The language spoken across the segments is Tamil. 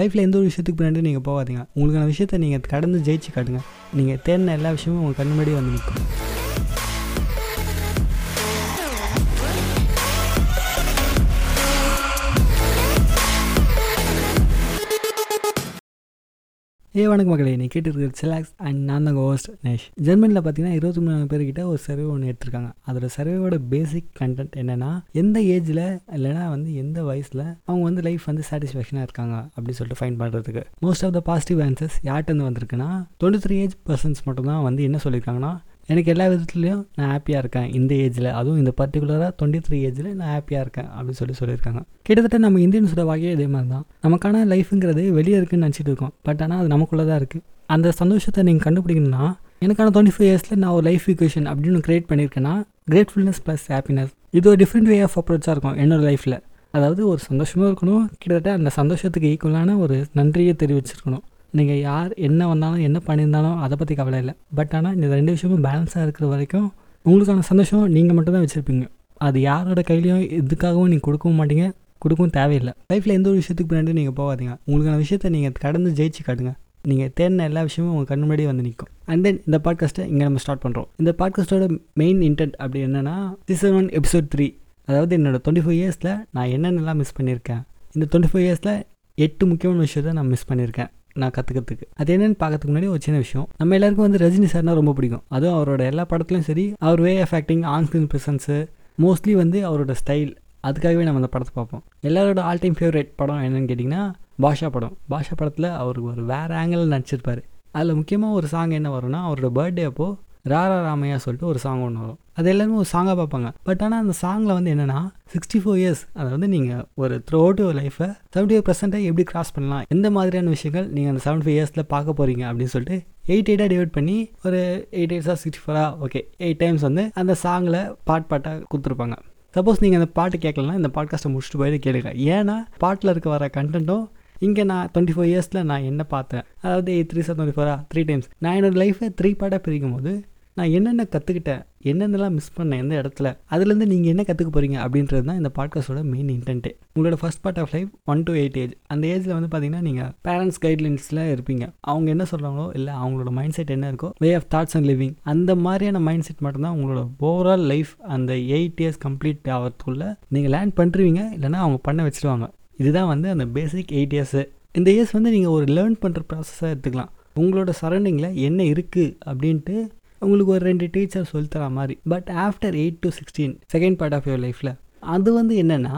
லைஃப்பில் எந்த ஒரு விஷயத்துக்கு பின்னாடி நீங்கள் போகாதீங்க. உங்களுக்கான விஷயத்தை நீங்கள் கடந்து ஜெயிச்சு காட்டுங்க. நீங்கள் தேடின எல்லா விஷயமும் உங்கள் கண் முன்னாடி வந்து நிற்கும். ஏ வணக்கம் மக்களே. நீ கேட்டுருக்கிற சிலாக்ஸ் அண்ட் நான் தான் ஹோஸ்ட் நேஷ். ஜெர்மனியில் பார்த்தீங்கன்னா இருபத்தி மூணு பேர்கிட்ட ஒரு சர்வே ஒன்று எடுத்திருக்காங்க. அதோட சர்வேவோட பேசிக் கண்டென்ட் என்னென்னா எந்த ஏஜில் இல்லைனா வந்து எந்த வயசில் அவங்க வந்து லைஃப் வந்து சாட்டிஸ்ஃபேக்ஷனாக இருக்காங்க அப்படின்னு சொல்லிட்டு ஃபைன் பண்ணுறதுக்கு most of the positive answers யார்ட்டேருந்து வந்திருக்குன்னா டுவெண்ட்டி த்ரீ ஏஜ் பர்சன்ஸ் மட்டும் தான் வந்து என்ன சொல்லியிருக்காங்கன்னா எனக்கு எல்லா விதத்துலேயும் நான் ஹாப்பியாக இருக்கேன். இந்த ஏஜில் அதுவும் இந்த பர்டிகுலராக டுவெண்ட்டி த்ரீ ஏஜில் நான் ஹாப்பியாக இருக்கேன் அப்படின்னு சொல்லி சொல்லியிருக்காங்க. கிட்டத்தட்ட நம்ம இந்தியன்ஸோட வகையே இதே மாதிரி தான் நமக்கான லைஃபுங்கிறது வெளியே இருக்குன்னு நினச்சிட்டு இருக்கோம். பட் ஆனால் அது நமக்குள்ளே தான் இருக்குது அந்த சந்தோஷத்தை நீங்கள் கண்டுபிடிக்கணும்னா எனக்கான டுவெண்ட்டி ஃபைவ் இயர்ஸில் நான் ஒரு லைஃப் ஈக்குவேஷன் அப்படின்னு கிரியேட் பண்ணியிருக்கேன்னா கிரேட்ஃபுல்னஸ் ப்ளஸ் ஹாப்பினஸ் இது ஒரு டிஃப்ரெண்ட் வே ஆஃப் அப்ரோச்சாக இருக்கும் என்னோடய லைஃப்பில் அதாவது ஒரு சந்தோஷமும் இருக்கணும். கிட்டத்தட்ட அந்த சந்தோஷத்துக்கு ஈக்குவலான ஒரு நன்றியை தெரிவிச்சிருக்கணும். நீங்கள் யார் என்ன வந்தாலும் என்ன பண்ணியிருந்தாலும் அதை பற்றி கவலை இல்லை. பட் ஆனால் இந்த ரெண்டு விஷயமும் பேலன்ஸாக இருக்கிற வரைக்கும் உங்களுக்கான சந்தோஷம் நீங்கள் மட்டும் தான் வச்சுருப்பீங்க. அது யாரோட கையிலையும் எதுக்காகவும் நீங்கள் கொடுக்கவும் மாட்டீங்க. கொடுக்கவும் தேவையில்லை. லைஃப்பில் எந்த ஒரு விஷயத்துக்கு பின்னாடி நீங்கள் போகாதீங்க. உங்களுக்கான விஷயத்தை நீங்கள் கடந்து ஜெயிச்சு காட்டுங்க. நீங்கள் தேடின எல்லா விஷயமும் உங்கள் கண் முன்னாடியே வந்து நிற்கும். அண்ட் தென் இந்த பாட்காஸ்ட்டை இங்கே நம்ம ஸ்டார்ட் பண்ணுறோம் இந்த பாட்காஸ்ட்டோட மெயின் இன்டென்ட் அப்படி என்னென்னா சீசன் ஒன் எபிசோட் த்ரீ அதாவது என்னோடய டுவெண்ட்டி ஃபைவ் இயர்ஸில் நான் என்னென்னலாம் மிஸ் பண்ணியிருக்கேன். இந்த டுவெண்ட்டி ஃபைவ் இயர்ஸில் எட்டு முக்கியமான விஷயத்தை நான் மிஸ் பண்ணியிருக்கேன். நான் கற்றுக்கிறதுக்கு அது என்னென்னு பார்க்கறதுக்கு முன்னாடி ஒரு சின்ன விஷயம். நம்ம எல்லாருக்கும் வந்து ரஜினி சார்னா ரொம்ப பிடிக்கும். அதுவும் அவரோட எல்லா படத்துலையும் சரி அவர் way of acting on screen presence mostly வந்து அவரோட ஸ்டைல் அதுக்காகவே நம்ம அந்த படத்தை பார்ப்போம். எல்லாரோட ஆல் டைம் ஃபேவரேட் படம் என்னென்னு கேட்டிங்கன்னா பாஷா படம். பாஷா படத்தில் அவருக்கு ஒரு வேறு ஆங்கிள் நடிச்சிருப்பார். அதில் முக்கியமாக ஒரு சாங் என்ன வரும்னா அவரோட பர்த்டே அப்போது ராரா ராமையா சொல்லிட்டு ஒரு சாங் ஒன்று வரும். அது எல்லாருமே ஒரு சாங்காக பார்ப்பாங்க. பட் ஆனால் அந்த சாங்கில் வந்து என்னென்னா சிக்ஸ்டி ஃபோர் இயர்ஸ் அதை வந்து நீங்கள் ஒரு த்ரூ அவுட் யுவர் லைஃப்பை செவன்டி ஃபைவ் பர்சன்ட்டாக எப்படி கிராஸ் பண்ணலாம்? எந்த மாதிரியான விஷயங்கள் நீங்கள் அந்த செவன்டி ஃபைவ் இயர்ஸில் பார்க்க போகிறீங்க அப்படின்னு சொல்லிட்டு எயிட் எயிட்டாக டிவைட் பண்ணி ஒரு எயிட் எயிட்ஸாக சிக்ஸ்டி ஃபோராக ஓகே எயிட் டைம்ஸ் வந்து அந்த சாங்கில் பாட் பாட்டாக கொடுத்துருப்பாங்க. சப்போஸ் நீங்கள் அந்த பாட்டு கேட்கலன்னா இந்த பாட்காஸ்ட்டை முடிச்சுட்டு போயிட்டு கேளுங்க. ஏன்னா பாட்டில் இருக்க வர கண்டென்ட்டும் இங்கே நான் டுவெண்ட்டி ஃபோர் இயர்ஸில் நான் என்ன பார்த்தேன்? அதாவது எயிட் த்ரீ சார் டுவெண்ட்டி ஃபோரா த்ரீ டைம்ஸ் நான் என்னோடய லைஃப்பை த்ரீ பார்ட்டாக பிரிக்கும் போது நான் என்னென்ன கற்றுக்கிட்டேன் என்னென்னலாம் மிஸ் பண்ணேன் எந்த இடத்துல அதுலேருந்து நீங்கள் என்ன கற்றுக்க போகிறீங்க அப்படின்றது தான் இந்த பாட்காஸ்டோட மெயின் இன்டென்ட்டு உங்களோட first part of life one to eight age அந்த ஏஜில் வந்து பார்த்தீங்கன்னா நீங்கள் பேரண்ட்ஸ் கைட்லைன்ஸில் இருப்பீங்க. அவங்க என்ன சொல்கிறாங்களோ இல்லை அவங்களோட மைண்ட் செட் என்ன இருக்கோ way of thoughts and living அந்த மாதிரியான மைண்ட் செட் மட்டும்தான் உங்களோட ஓவரால் லைஃப் அந்த எயிட் இயர்ஸ் கம்ப்ளீட் ஆகிறதுக்குள்ளே நீங்கள் லேர்ன் பண்ணுறீங்க இல்லைனா அவங்க பண்ண வச்சுருவாங்க. இதுதான் வந்து அந்த பேசிக் எயிட் இயர்ஸு இந்த இயர்ஸ் வந்து நீங்கள் ஒரு லேர்ன் பண்ணுற ப்ராசஸாக எடுத்துக்கலாம். உங்களோட சரௌண்டிங்கில் என்ன இருக்குது அப்படின்ட்டு உங்களுக்கு ஒரு ரெண்டு டீச்சர் சொல்லித்தர மாதிரி. But after eight to sixteen second part of your லைஃப்பில் அது வந்து என்னென்னா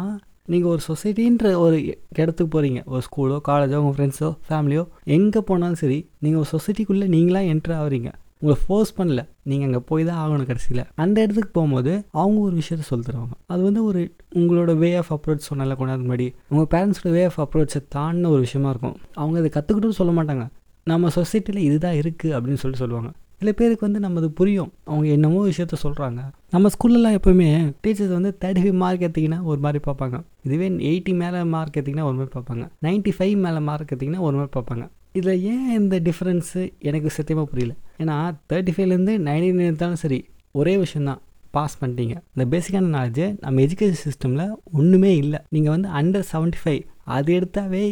நீங்கள் ஒரு சொசைட்டின்ற ஒரு இடத்துக்கு போகிறீங்க ஒரு ஸ்கூலோ காலேஜோ உங்கள் ஃப்ரெண்ட்ஸோ ஃபேமிலியோ எங்கே போனாலும் சரி நீங்கள் ஒரு சொசைட்டிக்குள்ளே நீங்களாம் என்ட்ரு ஆகுறீங்க உங்களை ஃபோர்ஸ் பண்ணல. நீங்கள் அங்கே போய் தான் ஆகணும் கடைசியில். அந்த இடத்துக்கு போகும்போது அவங்க ஒரு விஷயத்த சொல்லி தருவாங்க அது வந்து ஒரு உங்களோட வே ஆஃப் அப்ரோச் சொன்னால கொண்டாந்து முன்னாடி. உங்கள் பேரண்ட்ஸோட வே ஆஃப் அப்ரோச்சை தாண்டின ஒரு விஷயமா இருக்கும். அவங்க அதை கற்றுக்கிட்டும் சொல்ல மாட்டாங்க. நம்ம சொசைட்டியில் இதுதான் இருக்குது அப்படின்னு சொல்லி சொல்லுவாங்க. சில பேருக்கு வந்து நம்ம அது புரியும். அவங்க என்னமோ விஷயத்த சொல்கிறாங்க நம்ம ஸ்கூல்லலாம் எப்போவுமே டீச்சர்ஸ் வந்து தேர்ட்டி ஃபைவ் மார்க் எடுத்திங்கன்னா ஒரு மாதிரி பார்ப்பாங்க. இதுவே எயிட்டி மேலே மார்க் எடுத்திங்கன்னா ஒரு மாதிரி பார்ப்பாங்க. நைன்ட்டி ஃபைவ் மேலே மார்க் எடுத்திங்கன்னா ஒரு மாதிரி பார்ப்பாங்க. இதில் ஏன் இந்த டிஃப்ரென்ஸு எனக்கு சத்தியமாக புரியல. ஏன்னா தேர்ட்டி ஃபைவ்லேருந்து நைன்டி நைன் சரி ஒரே விஷயந்தான் பாஸ் பண்ணிட்டீங்க. இந்த பேசிக்கான நாலேஜு நம்ம எஜுகேஷன் சிஸ்டமில் ஒன்றுமே இல்லை. நீங்கள் வந்து அண்டர் செவன்ட்டி ஃபைவ் அது எடுத்தாவே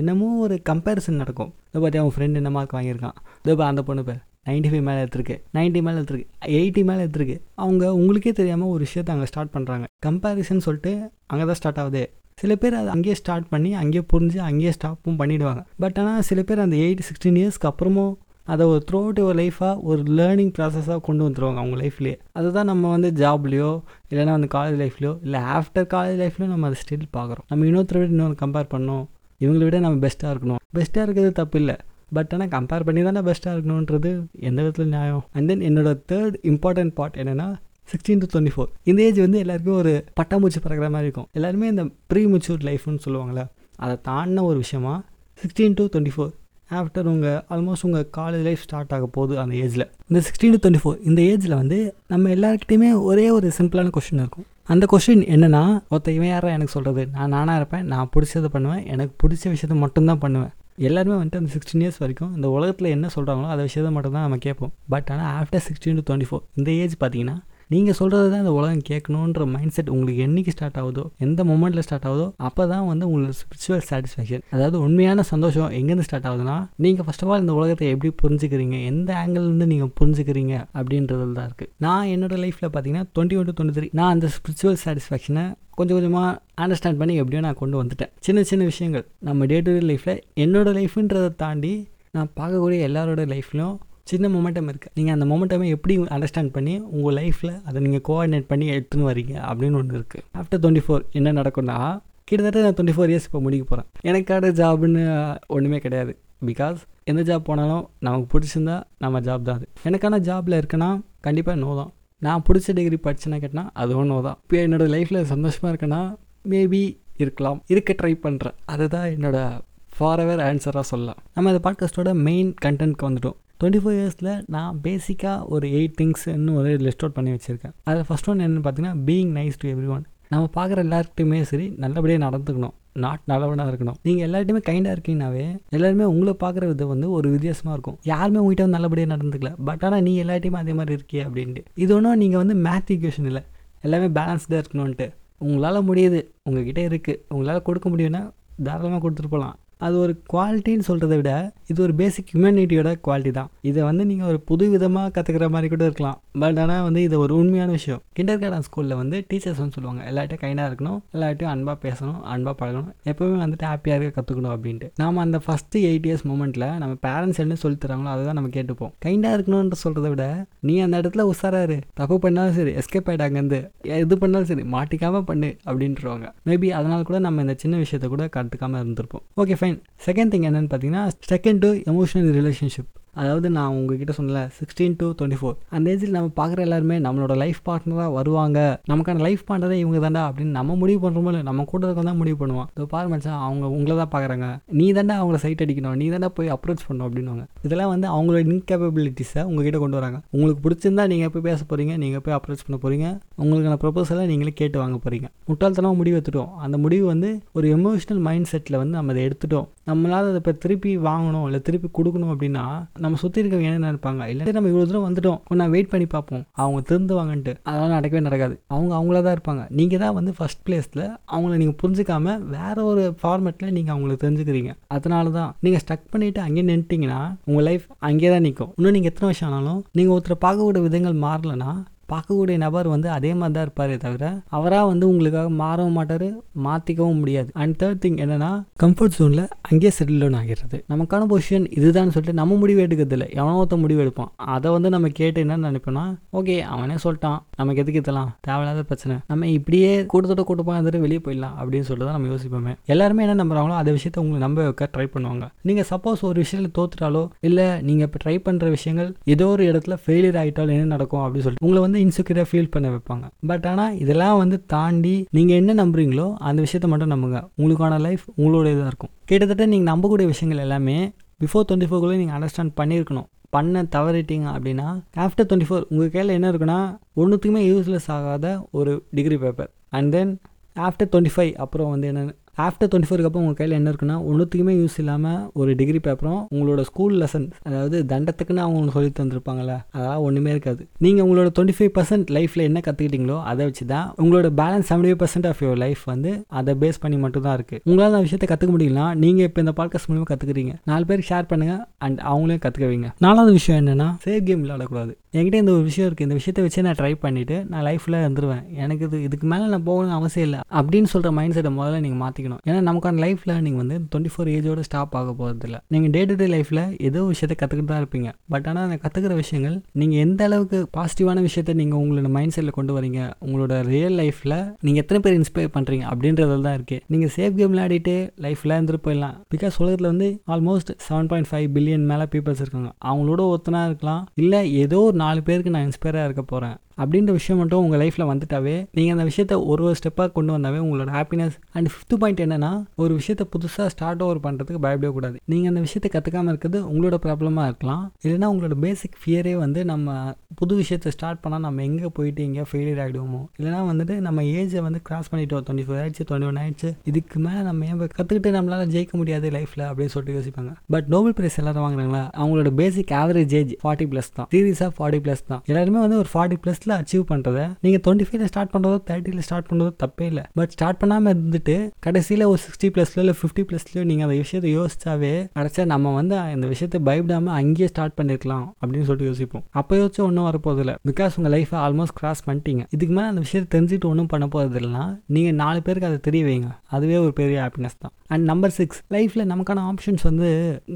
என்னமோ ஒரு கம்பேரிசன் நடக்கும். இதை பார்த்து அவன் ஃப்ரெண்டு என்ன மார்க் வாங்கியிருக்கான். இதோ அந்த பொண்ணு பேர். நைன்ட்டி ஃபைவ் மேலே எடுத்துருக்கு நைன்ட்டி மேலே எடுத்துருக்கு எயிட்டி மேலே எடுத்துருக்கு. அவங்க உங்களுக்கே தெரியாமல் ஒரு விஷயத்தை அங்கே ஸ்டார்ட் பண்ணுறாங்க கம்பேரிசன் சொல்லிட்டு அங்கே தான் ஸ்டார்ட் ஆகுது. சில பேர் அதை அங்கேயே ஸ்டார்ட் பண்ணி அங்கேயே புரிஞ்சு அங்கேயே ஸ்டாப்பும் பண்ணிவிடுவாங்க பட் ஆனால் சில பேர் அந்த எயிட் சிக்ஸ்டீன் இயர்ஸ்க்கு அப்புறமும் அதை ஒரு த்ரூ அவுட் ஒரு லைஃபாக ஒரு லேர்னிங் ப்ராசஸாக கொண்டு வந்துருவாங்க அவங்க லைஃப்லேயே அதுதான் நம்ம வந்து ஜாப்லேயோ இல்லைனா வந்து காலேஜ் லைஃப்லையோ இல்லை ஆஃப்டர் காலேஜ் லைஃப்லையோ நம்ம அதை ஸ்டில் பார்க்குறோம். நம்ம இன்னொருத்தர விட இன்னொன்று கம்பேர் பண்ணோம். இவங்களை விட நம்ம பெஸ்ட்டாக இருக்கணும். பெஸ்ட்டாக இருக்கிறது தப்பு இல்லை. பட் ஆனால் கம்பேர் பண்ணி தானே பெஸ்ட்டாக இருக்கணுன்றது எந்த விதத்தில் நியாயம்? அண்ட் தென் என்னோட தேர்ட் இம்பார்ட்டன்ட் பார்ட் என்னென்னா சிக்ஸ்டீன் டு டுவெண்ட்டி ஃபோர் இந்த ஏஜ் வந்து எல்லாருக்கும் ஒரு பட்டாமூச்சி பறக்கிற மாதிரி இருக்கும். எல்லாருமே இந்த ப்ரீ மெச்சூர் லைஃப்னு சொல்லுவாங்களே அதை தாண்டின ஒரு விஷயமா sixteen to twenty four after உங்கள் ஆல்மோஸ்ட் உங்கள் காலேஜ் லைஃப் ஸ்டார்ட் ஆக போகுது அந்த ஏஜில் இந்த சிக்ஸ்டீன் டு டுவெண்ட்டி ஃபோர் இந்த ஏஜில் வந்து நம்ம எல்லாருக்கிட்டையுமே ஒரே ஒரு சிம்பிளான கொஷின் இருக்கும். அந்த கொஷின் என்னென்னா ஒருத்த இவன் யாரா எனக்கு சொல்கிறது நான் நானாக இருப்பேன் நான் பிடிச்சதை பண்ணுவேன் எனக்கு பிடிச்ச விஷயத்த மட்டும்தான் பண்ணுவேன். எல்லாருமே வந்துட்டு அந்த சிக்ஸ்டீன் இயர்ஸ் வரைக்கும் இந்த உலகத்தில் என்ன சொல்கிறாங்களோ அதை விஷயத்தை மட்டும் தான் நம்ம கேட்போம். பட் ஆனால் after sixteen to twenty four இந்த ஏஜ் பார்த்தீங்கன்னா நீங்கள் சொல்கிறது தான் இந்த உலகம் கேட்கணுன்ற மைண்ட் செட் உங்களுக்கு என்னைக்கு ஸ்டார்ட் ஆகுதோ எந்த மூமெண்ட்டில் ஸ்டார்ட் ஆகுதோ அப்போ தான் வந்து உங்களுக்கு ஸ்பிரிச்சுவல் சாட்டிஸ்ஃபேக்ஷன் அதாவது உண்மையான சந்தோஷம் எங்கேருந்து ஸ்டார்ட் ஆகுதுன்னா நீங்கள் ஃபஸ்ட் ஆஃப் ஆல் இந்த உலகத்தை எப்படி புரிஞ்சுக்கிறீங்க எந்த ஆங்கிள்லேருந்து நீங்கள் புரிஞ்சுக்கிறீங்க அப்படின்றதுல தான் இருக்குது நான் என்னோட லைஃப்பில் பார்த்தீங்கன்னா twenty one to twenty three நான் அந்த ஸ்பிரிச்சுவல் சாட்டிஸ்ஃபேக்ஷனை கொஞ்சம் கொஞ்சமாக அண்டர்ஸ்டாண்ட் பண்ணி எப்படியோ நான் கொண்டு வந்துட்டேன். சின்ன சின்ன விஷயங்கள் நம்ம டே டு டே லைஃப்பில் என்னோட லைஃப்ன்றதை தாண்டி நான் பார்க்கக்கூடிய எல்லாரோட லைஃப்லையும் சின்ன மொமெண்டம் இருக்குது நீங்கள் அந்த மொமெண்டமே எப்படி அண்டர்ஸ்டாண்ட் பண்ணி உங்கள் லைஃப்பில் அதை நீங்கள் கோஆர்டினேட் பண்ணி எடுத்துன்னு வரீங்க அப்படின்னு ஒன்று இருக்குது ஆஃப்டர் டுவெண்ட்டி ஃபோர் என்ன நடக்கும்னா கிட்டத்தட்ட நான் டுவெண்ட்டி ஃபோர் இயர்ஸ் இப்போ முடிக்க போகிறேன் எனக்கான ஜாப்னு ஒன்றுமே கிடையாது. பிகாஸ் எந்த ஜாப் போனாலும் நமக்கு பிடிச்சிருந்தா நம்ம ஜாப் தான் அது. எனக்கான ஜாபில் இருக்குன்னா கண்டிப்பாக நோ தான். நான் பிடிச்ச டிகிரி படிச்சேன்னா கேட்டால் அதுவும் நோ தான். இப்போ என்னோடய லைஃப்பில் சந்தோஷமாக இருக்கேன்னா மேபி இருக்கலாம். இருக்க ட்ரை பண்ணுறேன் அதுதான் என்னோடய ஃபாரெவர் ஆன்சராக சொல்லலாம். நம்ம இந்த பாட்காஸ்ட்டோட மெயின் கண்டென்ட்க்கு வந்துட்டோம். டுவெண்ட்டி ஃபோர் இயர்ஸில் நான் பேசிக்காக ஒரு எயிட் திங்ஸ்ன்னு ஒரு லிஸ்ட் அவுட் பண்ணி வச்சுருக்கேன். அதில் ஃபஸ்ட் ஒன் என்னென்னு பார்த்தீங்கன்னா being nice to everyone நம்ம பார்க்குற எல்லாருக்கிட்டையுமே சரி நல்லபடியாக நடந்துக்கணும். நாட் நல்லவனாக இருக்கணும். நீங்கள் எல்லார்ட்டையுமே கைண்டாக இருக்கீங்கனாவே எல்லாருமே உங்களை பார்க்குற விதம் வந்து ஒரு வித்தியாசமாக இருக்கும். யாருமே உங்ககிட்ட வந்து நல்லபடியாக நடந்துக்கல. பட் ஆனால் நீ எல்லார்ட்டையுமே அதே மாதிரி இருக்கியே அப்படின்ட்டு. இது ஒன்றும் நீங்கள் வந்து மேத் ஈக்குவேஷன் இல்லை. எல்லாமே பேலன்ஸ்டாக இருக்கணும்ன்ட்டு. உங்களால் முடியுது. உங்ககிட்ட இருக்குது உங்களால் கொடுக்க முடியும்னா தாராளமாக கொடுத்துட்டு போகலாம் அது ஒரு குவாலிட்டின்னு சொல்கிறத விட இது ஒரு பேசிக் ஹியூமனிட்டியோட குவாலிட்டி தான். இதை வந்து நீங்கள் ஒரு புது விதமாக கற்றுக்கிற மாதிரி கூட இருக்கலாம். பட் ஆனால் வந்து இது ஒரு உண்மையான விஷயம். கிண்டர் கார்டன் ஸ்கூலில் வந்து டீச்சர்ஸ் வந்து சொல்லுவாங்க எல்லார்ட்டையும் கைண்டாக இருக்கணும் எல்லார்ட்டையும் அன்பாக பேசணும் அன்பாக பழகணும். எப்போவுமே வந்துட்டு ஹாப்பியாக இருக்க கற்றுக்கணும் அப்படின்ட்டு. நாம் அந்த ஃபஸ்ட்டு எயிட் இயர்ஸ் மூமெண்ட்டில் நம்ம பேரண்ட்ஸ் என்ன சொல்லி தராங்களோ அதை தான் நம்ம கேட்டுப்போம். கைண்டாக இருக்கணும்ன்ற சொல்கிறத விட நீ அந்த இடத்துல உஷாராரு தப்பு பண்ணாலும் சரி எஸ்கேப் ஆகிட்டு அங்கேருந்து. எது பண்ணாலும் சரி மாட்டிக்காமல் பண்ணு அப்படின்றவாங்க. மேபி அதனால் கூட நம்ம இந்த சின்ன விஷயத்த கூட கற்றுக்காமல் இருந்திருப்போம். ஓகே ஃபைன் செகண்ட் திங் என்னென்னு பார்த்தீங்கன்னா செகண்ட் டு எமோஷனல் ரிலேஷன்ஷிப் அதாவது நான் உங்ககிட்ட சொன்னல சிக்ஸ்டீன் டு டுவெண்ட்டி ஃபோர் அந்த ஏஜில் நம்ம பார்க்குற எல்லாருமே நம்மளோட லைஃப் பார்ட்னராக வருவாங்க. நமக்கான லைஃப் பார்ட்னரே இவங்க தாண்டா அப்படின்னு நம்ம முடிவு பண்ணுறோமோ இல்லை நம்ம கூட இருக்க தான் முடிவு பண்ணுவோம் இப்போ பாரு மச்சான் அவங்க உங்களை தான் பார்க்குறாங்க. நீ தாண்டா அவங்கள சைட் அடிக்கணும். நீ தாண்டா போய் அப்ரோச் பண்ணணும் அப்படின்வாங்க இதெல்லாம் வந்து அவங்களோட இன்கேபபிலிட்டிஸை உங்ககிட்ட கொண்டு வராங்க. உங்களுக்கு பிடிச்சிருந்தா நீங்கள் போய் பேச போகிறீங்க நீங்கள் போய் அப்ரோச் பண்ண போகிறீங்க உங்களுக்கான ப்ரொபோசலை நீங்களே கேட்டு வாங்க போகிறீங்க முட்டாள்தனமாக முடிவு எடுத்துட்டோம். அந்த முடிவு வந்து ஒரு எமோஷனல் மைண்ட் செட்டில் வந்து நம்ம அதை எடுத்துட்டோம். நம்மளால் அதை இப்போ திருப்பி வாங்கணும் இல்லை திருப்பி கொடுக்கணும் அப்படின்னா நம்ம சுற்றி இருக்கவங்க என்ன நினைப்பாங்க? இல்லை நம்ம இவ்வளோ தூரம் வந்துட்டோம் நான் வெயிட் பண்ணி பார்ப்போம். அவங்க திருந்துவாங்கன்ட்டு. அதெல்லாம் நடக்கவே நடக்காது. அவங்க அவங்கள தான் இருப்பாங்க. நீங்கள் தான் வந்து ஃபஸ்ட் பிளேஸில் அவங்கள நீங்கள் புரிஞ்சுக்காம வேற ஒரு ஃபார்மேட்டில் நீங்கள் அவங்கள தெரிஞ்சுக்கிறீங்க. அதனால தான் நீங்கள் ஸ்டக் பண்ணிவிட்டு அங்கேயே நின்ட்டிங்கன்னா உங்கள் லைஃப் அங்கேயே தான் நிற்கும் இன்னும் நீங்கள் எத்தனை வருஷம் ஆனாலும் நீங்கள் ஒருத்தரை பார்க்கக்கூடிய விதங்கள் மாறலைன்னா பார்க்கக்கூடிய நபர் வந்து அதே மாதிரி தான் இருப்பாரே தவிர அவராக வந்து உங்களுக்காக மாறவும் மாட்டார் மாற்றிக்கவும் முடியாது. அண்ட் தேர்ட் திங் என்னென்னா கம்ஃபர்ட் ஜோனில் அங்கேயே செட்டில் டவுன் ஆகிடுறது. நமக்கான பொசிஷன் இதுதான் சொல்லிட்டு நம்ம முடிவு எடுக்கிறதில்ல எவனோ ஒருத்த முடிவு எடுப்பான். அதை வந்து நம்ம கேட்டு என்ன நினைப்போம்னா ஓகே அவனே சொல்லிட்டான். நமக்கு எதுக்கு இதெல்லாம்? தேவையில்லாத பிரச்சனை. நம்ம இப்படியே கூட்டத்தோட கூட்டமாக இருந்துட்டு வெளியே போயிடலாம். அப்படின்னு சொல்லிட்டு தான் நம்ம யோசிப்போமே. எல்லாருமே என்ன நம்புறாங்களோ அந்த விஷயத்த உங்களை நம்ப வைக்க ட்ரை பண்ணுவாங்க. நீங்கள் சப்போஸ் ஒரு விஷயத்தில் தோத்துட்டாலோ இல்லை நீங்கள் இப்போ ட்ரை பண்ணுற விஷயங்கள் ஏதோ ஒரு இடத்துல ஃபெயிலியர் ஆகிட்டாலும் என்ன நடக்கும் அப்படின்னு சொல்லிட்டு உங்களை வந்து இன்செக்யூராக ஃபீல் பண்ண வைப்பாங்க. பட் ஆனால் இதெல்லாம் வந்து தாண்டி நீங்கள் என்ன நம்புறீங்களோ அந்த விஷயத்த மட்டும் நம்புங்க. உங்களுக்கான லைஃப் உங்களோட இதாக இருக்கும். கிட்டத்தட்ட நீங்கள் நம்பக்கூடிய விஷயங்கள் எல்லாமே பிஃபோர் டுவெண்ட்டி ஃபோர்க்குள்ளே நீங்கள் அண்டர்ஸ்டாண்ட் பண்ணியிருக்கணும். பண்ண தவறிட்டீங்க அப்படின்னா ஆஃப்டர் டுவெண்ட்டி ஃபோர் உங்கள் கையில் என்ன இருக்குன்னா ஒன்றுத்துக்குமே யூஸ்லெஸ் ஆகாத ஒரு degree paper and then after twenty five அப்புறம் வந்து என்ன ஆஃப்டர் டுவெண்ட்டி ஃபோருக்கு அப்புறம் உங்கள் கையில் என்ன இருக்குன்னா ஒன்றுத்துக்குமே யூஸ் இல்லாமல் ஒரு டிகிரி பேப்பரும் உங்களோட ஸ்கூல் லெசன் அதாவது தண்டத்துக்குன்னு அவங்க உங்களுக்கு சொல்லி தந்திருப்பாங்கல்ல அதாவது ஒன்றுமே இருக்காது. நீங்கள் உங்களோட டுவெண்ட்டி ஃபைவ் பர்சன்ட் லைஃப்பில் என்ன கற்றுக்கிட்டீங்களோ அதை வச்சு தான் உங்களோட balance seventy five percent of your life வந்து அதை பேஸ் பண்ணி மட்டும் தான் இருக்குது உங்களால் அந்த விஷயத்தை கற்றுக்க முடியலனா நீங்கள் இப்போ இந்த பாட்காஸ்ட் மூலியமாக கற்றுக்குறீங்க நாலு பேருக்கு ஷேர் பண்ணுங்கள் அண்ட் அவங்களையும் கற்றுக்க வைங்க. நாலாவது விஷயம் என்னென்னா சேவ் கேம் விளையாடக்கூடாது. என்கிட்ட இந்த ஒரு விஷயம் இருக்குது இந்த விஷயத்தை வச்சு நான் ட்ரை பண்ணிவிட்டு நான் லைஃப்பில் இருந்துருவேன். எனக்கு இது இதுக்கு மேலே நான் போகணும்னு அவசியம் இல்லை. அப்படின்னு சொல்கிற மைண்ட் செட்டை முதல்ல நீங்கள் மாற்றிக்கணும் ஏன்னா நமக்கான லைஃப் நீங்கள் வந்து டுவெண்ட்டி ஃபோர் ஏஜோட ஸ்டாப் ஆக போகிறதில்ல நீங்கள் டே டு டே லைஃப்பில் ஏதோ விஷயத்தை கற்றுக்கிட்டு தான் இருப்பீங்க. பட் ஆனால் அந்த கற்றுக்கிற விஷயங்கள் நீங்கள் எந்த அளவுக்கு பாசிட்டிவான விஷயத்தை நீங்கள் உங்களோட மைண்ட் செட்டில் கொண்டு வரீங்க உங்களோட ரியல் லைஃப்பில் நீங்கள் எத்தனை பேர் இன்ஸ்பயர் பண்ணுறீங்க அப்படின்றதுல தான் இருக்குது நீங்கள் சேஃப் கேம் விளையாடிட்டு லைஃப்பில் இருந்துட்டு போயிடலாம். பிகாஸ் உலகத்தில் வந்து almost seven point five billion மேலே பீப்புள்ஸ் இருக்காங்க. அவங்களோட ஒருத்தனாக இருக்கலாம். இல்லை ஏதோ ஒரு நாலு பேருக்கு நான் இன்ஸ்பயராக இருக்க போகிறேன் அப்படின்ற விஷயம் மட்டும் உங்கள் லைஃப்பில் வந்துட்டாவே நீங்கள் அந்த விஷயத்த ஒரு ஒரு ஸ்டெப்பாக கொண்டு வந்தாவே உங்களோட ஹாப்பினஸ் அண்ட் ஃபிஃப்த் பாயிண்ட் என்னன்னா ஒரு விஷயத்தை புதுசாக ஸ்டார்ட் ஓவர் பண்ணுறதுக்கு பயப்படவே கூடாது. நீங்கள் அந்த விஷயத்தை கற்றுக்காமல் இருக்கிறது உங்களோட ப்ராப்ளமாக இருக்கலாம். இல்லைனா உங்களோட பேசிக் ஃபியரே வந்து நம்ம புது விஷயத்தை ஸ்டார்ட் பண்ணால் நம்ம எங்கே போயிட்டு எங்கேயா ஃபெயிலியர் ஆகிடுவோமோ இல்லைனா வந்துட்டு நம்ம ஏஜை வந்து கிராஸ் பண்ணிட்டோம் டுவெண்ட்டி ஃபோர் ஆயிடுச்சு டுவெண்ட்டி ஒன் ஆயிடுச்சு. இதுக்கு மேலே நம்ம ஏன் கற்றுக்கிட்டு நம்மளால் ஜெயிக்க முடியாது லைஃப்பில் அப்படின்னு சொல்லிட்டு யோசிப்பாங்க. பட் நோபல் பிரைஸ் எல்லாரும் வாங்குறாங்களா? அவங்களோட basic average age forty plus தான். சீரியஸாக ஃபார்ட்டி ப்ளஸ் தான். எல்லாருமே வந்து ஒரு ஃபார்ட்டி ப்ளஸில் டுவெண்ட்டீஸில் அச்சீவ் பண்ணுறதை நீங்கள் டுவெண்ட்டி ஃபைவ்ல ஸ்டார்ட் பண்ணுறதோ தேர்ட்டியில் ஸ்டார்ட் பண்ணுறதோ தப்பே இல்லை. பட் ஸ்டார்ட் பண்ணாமல் இருந்துட்டு கடைசியில் ஒரு சிக்ஸ்டி ப்ளஸ்ல இல்லை ஃபிஃப்டி ப்ளஸ்லையோ நீங்கள் அந்த விஷயத்தை யோசிச்சாவே கடைசியாக நம்ம வந்து இந்த விஷயத்தை பயப்படாமல் அங்கேயே ஸ்டார்ட் பண்ணிருக்கலாம் அப்படின்னு சொல்லிட்டு யோசிப்போம். அப்போ யோசிச்சு ஒன்றும் வரப்போதில்லை பிகாஸ் உங்கள் லைஃப்பை ஆல்மோஸ்ட் கிராஸ் பண்ணிட்டீங்க. இதுக்கு மேலே அந்த விஷயத்தை தெரிஞ்சுட்டு ஒன்றும் பண்ண போகிறது இல்லைன்னா நீங்கள் நாலு பேருக்கு அதை தெரிய வைங்க. அதுவே ஒரு பெரிய ஹாப்பினஸ் தான். அண்ட் நம்பர் சிக்ஸ் லைஃப்பில் நமக்கான ஆப்ஷன்ஸ் வந்து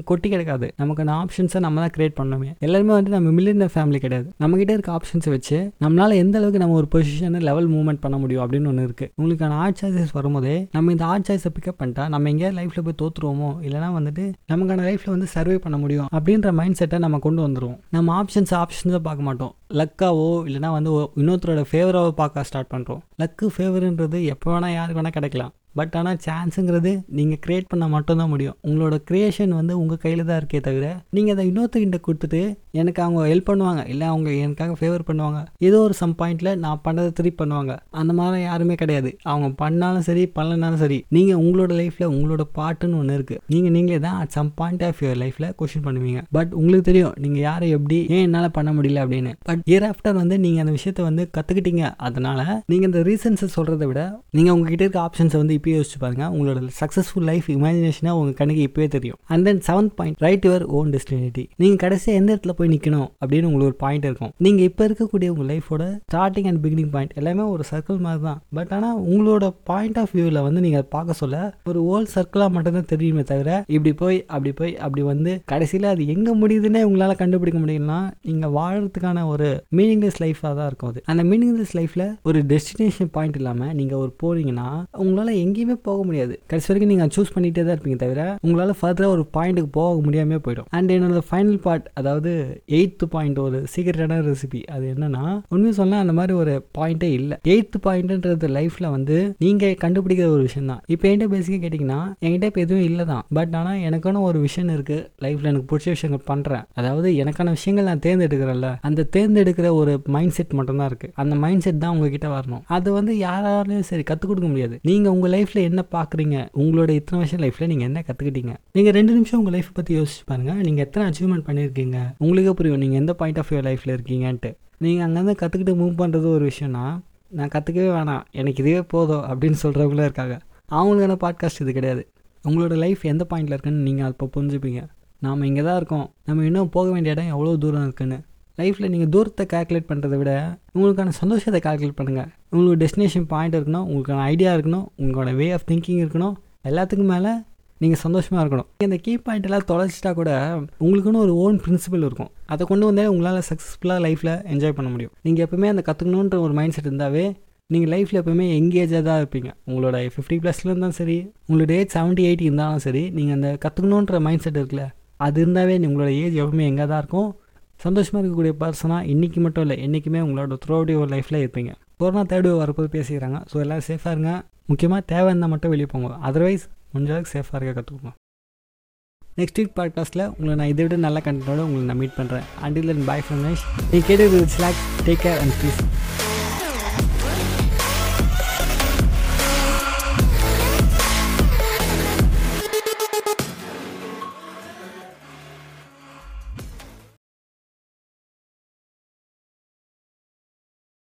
கொட்டி கிடைக்காது. நமக்கான ஆப்ஷன்ஸை நம்ம தான் கிரியேட் பண்ணணுமே. எல்லாருமே வந்து நம்ம மில்லியனர் ஃபேமிலி கிடையாது. நம்மகிட்ட இருக்க ஆப்ஷன்ஸை வச்சு நம்மளால் எந்த அளவுக்கு நம்ம ஒரு பொசிஷனை லெவல் மூவ்மெண்ட் பண்ண முடியும் அப்படின்னு ஒன்று இருக்குது உங்களுக்கான ஆர்ட் சாய்ஸஸ் வரும்போதே நம்ம இந்த ஆர்ட் சாய்ஸை பிக்கப் பண்ணிட்டா நம்ம எங்கேயாவது லைஃப்பில் போய் தோற்றுருவோமோ இல்லைனா வந்துட்டு நமக்கான லைஃப்பில் வந்து சர்வே பண்ண முடியும் அப்படின்ற மைண்ட் செட்டை நம்ம கொண்டு வந்துடுவோம் நம்ம ஆப்ஷன்ஸ் ஆப்ஷன்ஸை பார்க்க மாட்டோம். லக்காவோ இல்லைனா வந்து இன்னொருத்தரோட ஃபேவராவோ பார்க்க ஸ்டார்ட் பண்ணுறோம் லக்கு ஃபேவருன்றது எப்போ வேணால் யாருக்கு வேணால் கிடைக்கலாம். பட் ஆனால் சான்ஸுங்கிறது நீங்கள் க்ரியேட் பண்ண மட்டும்தான் முடியும். உங்களோட க்ரியேஷன் வந்து உங்கள் கையில் தான் இருக்கே தவிர நீங்கள் அதை இன்னொருத்தர்கிட்ட கொடுத்துட்டு எனக்கு அவங்க ஹெல்ப் பண்ணுவாங்க. இல்லை அவங்க எனக்காக ஃபேவர் பண்ணுவாங்க. ஏதோ ஒரு சம் பாயிண்டில் நான் பண்ணதை திருப்பி பண்ணுவாங்க. அந்த மாதிரி யாருமே கிடையாது. அவங்க பண்ணாலும் சரி பண்ணலனாலும் சரி நீங்கள் உங்களோட லைஃப்பில் உங்களோட பாட்டுன்னு ஒன்று இருக்குது நீங்கள் நீங்களே தான் at some point of your லைஃப்பில் கொஷின் பண்ணுவீங்க. பட் உங்களுக்கு தெரியும் நீங்கள் யாரை எப்படி ஏன் என்னால் பண்ண முடியல அப்படின்னு. பட் இயர் ஆஃப்டர் வந்து நீங்கள் அந்த விஷயத்தை வந்து கற்றுக்கிட்டீங்க அதனால் நீங்கள் இந்த ரீசன்ஸை சொல்கிறத விட நீங்கள் உங்ககிட்ட இருக்க ஆப்ஷன்ஸை வந்து இப்போயே யோசிச்சு பாருங்க. உங்களோட சக்ஸஸ்ஃபுல் லைஃப் இமேஜினேஷனாக உங்கள் கணக்கு இப்போவே தெரியும். And then seventh point right your own destiny நீங்கள் கடைசியாக எந்த இடத்துல போய் நிற்கணும் அப்படின்னு உங்களுக்கு ஒரு பாயிண்ட் இருக்கும். நீங்கள் இப்போ இருக்கக்கூடிய உங்கள் லைஃபோட ஸ்டார்டிங் அண்ட் பிகினிங் பாயிண்ட் எல்லாமே ஒரு சர்க்கிள் மாதிரி தான். பட் ஆனால் உங்களோட பாயிண்ட் ஆஃப் வியூவில் வந்து நீங்கள் அதை பார்க்க சொல்ல ஒரு ஓல் சர்க்கிளாக மட்டும்தான் தெரியுமே தவிர இப்படி போய் அப்படி போய் அப்படி வந்து கடைசியில் அது எங்கே முடியுதுன்னே உங்களால் கண்டுபிடிக்க முடியும்னா நீங்கள் வாழறதுக்கான ஒரு மீனிங்லெஸ் லைஃபாக தான் இருக்கும் அது. அந்த மீனிங்லெஸ் லைஃப்பில் ஒரு டெஸ்டினேஷன் பாயிண்ட் இல்லாமல் நீங்கள் ஒரு போறீங்கன்னா உங்களால் எங்கேயுமே போக முடியாது. கடைசி வரைக்கும் நீங்கள் சூஸ் பண்ணிகிட்டே தான் இருப்பீங்க தவிர உங்களால் ஃபர்தராக ஒரு பாயிண்ட்டுக்கு போக முடியாமல் போயிடும். அண்ட் என்னோட ஃபைனல் பார்ட் அதாவது எயித்து பாயிண்ட் ஒரு சீக்கிரட்டான ரெசிபி அது என்னன்னா உண்மையை சொன்னால் அந்த மாதிரி ஒரு பாயிண்டே இல்லை. எயித்து பாயிண்ட்ன்றது லைஃப்பில் வந்து நீங்கள் கண்டுபிடிக்கிற ஒரு விஷயம் தான். இப்போ என்கிட்ட பேசிக்க கேட்டிங்கன்னா என்கிட்ட இப்போ எதுவும் இல்லை தான். பட் ஆனால் எனக்கான ஒரு விஷயம் இருக்குது லைஃப்பில் எனக்கு பிடிச்ச விஷயங்கள் பண்ணுறேன் அதாவது எனக்கான விஷயங்கள் நான் தேர்ந்தெடுக்கிறேன்ல அந்த தேர்ந்தெடுக்கிற ஒரு மைண்ட் செட் மட்டும்தான் இருக்குது அந்த மைண்ட் செட் தான் உங்ககிட்ட வரணும். அது வந்து யாராலையும் சரி கற்றுக் கொடுக்க முடியாது. நீங்கள் உங்கள் லைஃப்பில் என்ன பார்க்குறீங்க உங்களோட இத்தனை வருஷம் லைஃப்பில் நீங்கள் என்ன கற்றுக்கிட்டீங்க நீங்கள் ரெண்டு நிமிஷம் உங்கள் லைஃப்பை பற்றி யோசிச்சு பாருங்கள் நீங்கள் எத்தனை அச்சீவ்மெண்ட் பண்ணியிருக்கீங்க உங்களுக்கே புரியும். நீங்கள் எந்த பாயிண்ட் ஆஃப் வியூ லைஃப்பில் இருக்கீங்கன்ட்டு. நீங்கள் அங்கேருந்து கற்றுக்கிட்டு மூவ் பண்ணுறது ஒரு விஷயம்னா நான் கற்றுக்கவே வேணாம். எனக்கு இதுவே போதும் அப்படின்னு சொல்கிறவங்களும் இருக்காங்க. அவங்களுக்கான பாட்காஸ்ட் இது கிடையாது. உங்களோட லைஃப் எந்த பாயிண்டில் இருக்குன்னு நீங்கள் அப்போ புரிஞ்சுப்பீங்க. நாம் இங்கே தான் இருக்கோம். நம்ம இன்னும் போக வேண்டிய இடம் எவ்வளோ தூரம் இருக்குன்னு. லைஃப்பில் நீங்கள் தூரத்தை கால்குலேட் பண்ணுறதை விட உங்களுக்கான சந்தோஷத்தை கால்குலேட் பண்ணுங்கள் உங்களுக்கு டெஸ்டினேஷன் பாயிண்ட் இருக்கணும் உங்களுக்கான ஐடியா இருக்கணும் உங்களோட வே ஆஃப் திங்கிங் இருக்கணும் எல்லாத்துக்கும் மேலே நீங்கள் சந்தோஷமாக இருக்கணும். இந்த கீ பாயிண்ட் எல்லாம் தொலைச்சிட்டா கூட உங்களுக்குன்னு ஒரு ஓன் பிரின்சிபல் இருக்கும். அதை கொண்டு வந்தாலே உங்களால் சக்ஸஸ்ஃபுல்லாக லைஃப்பில் என்ஜாய் பண்ண முடியும். நீங்கள் எப்பவுமே அந்த கற்றுக்கணுன்ற ஒரு மைண்ட் செட் இருந்தாவே நீங்கள் லைஃப்பில் எப்போவுமே எங்கேஜாக தான் இருப்பீங்க. உங்களோட ஃபிஃப்டி ப்ளஸ்ல இருந்தாலும் சரி உங்களோட ஏஜ் செவன்ட்டி எயிட்டி இருந்தாலும் சரி நீங்கள் அந்த கற்றுக்கணுன்ற மைண்ட் செட் இருக்குல்ல அது இருந்தாவே உங்களோட ஏஜ் எப்பவுமே எங்கே தான் இருக்கும் சந்தோஷமாக இருக்கக்கூடிய பர்சனாக இன்றைக்கி மட்டும் இல்லை என்றைக்குமே உங்களோட த்ரூ அவுட் யுவர் லைஃப்பில் இருப்பீங்க. கொரோனா தேர்ட் வரப்போது பேசிக்கிறாங்க. ஸோ எல்லோரும் சேஃபாக இருங்க. முக்கியமாக தேவை இருந்தால் மட்டும் வெளியே போங்க. அதர்வைஸ் முடிஞ்ச அளவுக்கு சேஃபாக இருக்க கற்றுக்கோங்க நெக்ஸ்ட் வீக் பாட்காஸ்ட்டில் உங்களை நான் இதை விட நல்ல கண்டென்ட்டோட உங்களை நான் மீட் பண்ணுறேன் அண்டில் அண்ட் பாய் ஃப்ரம் நேஷ் நீ கேட்டு ஸ்லாக் டேக் கேர் அண்ட் ப்ளீஸ்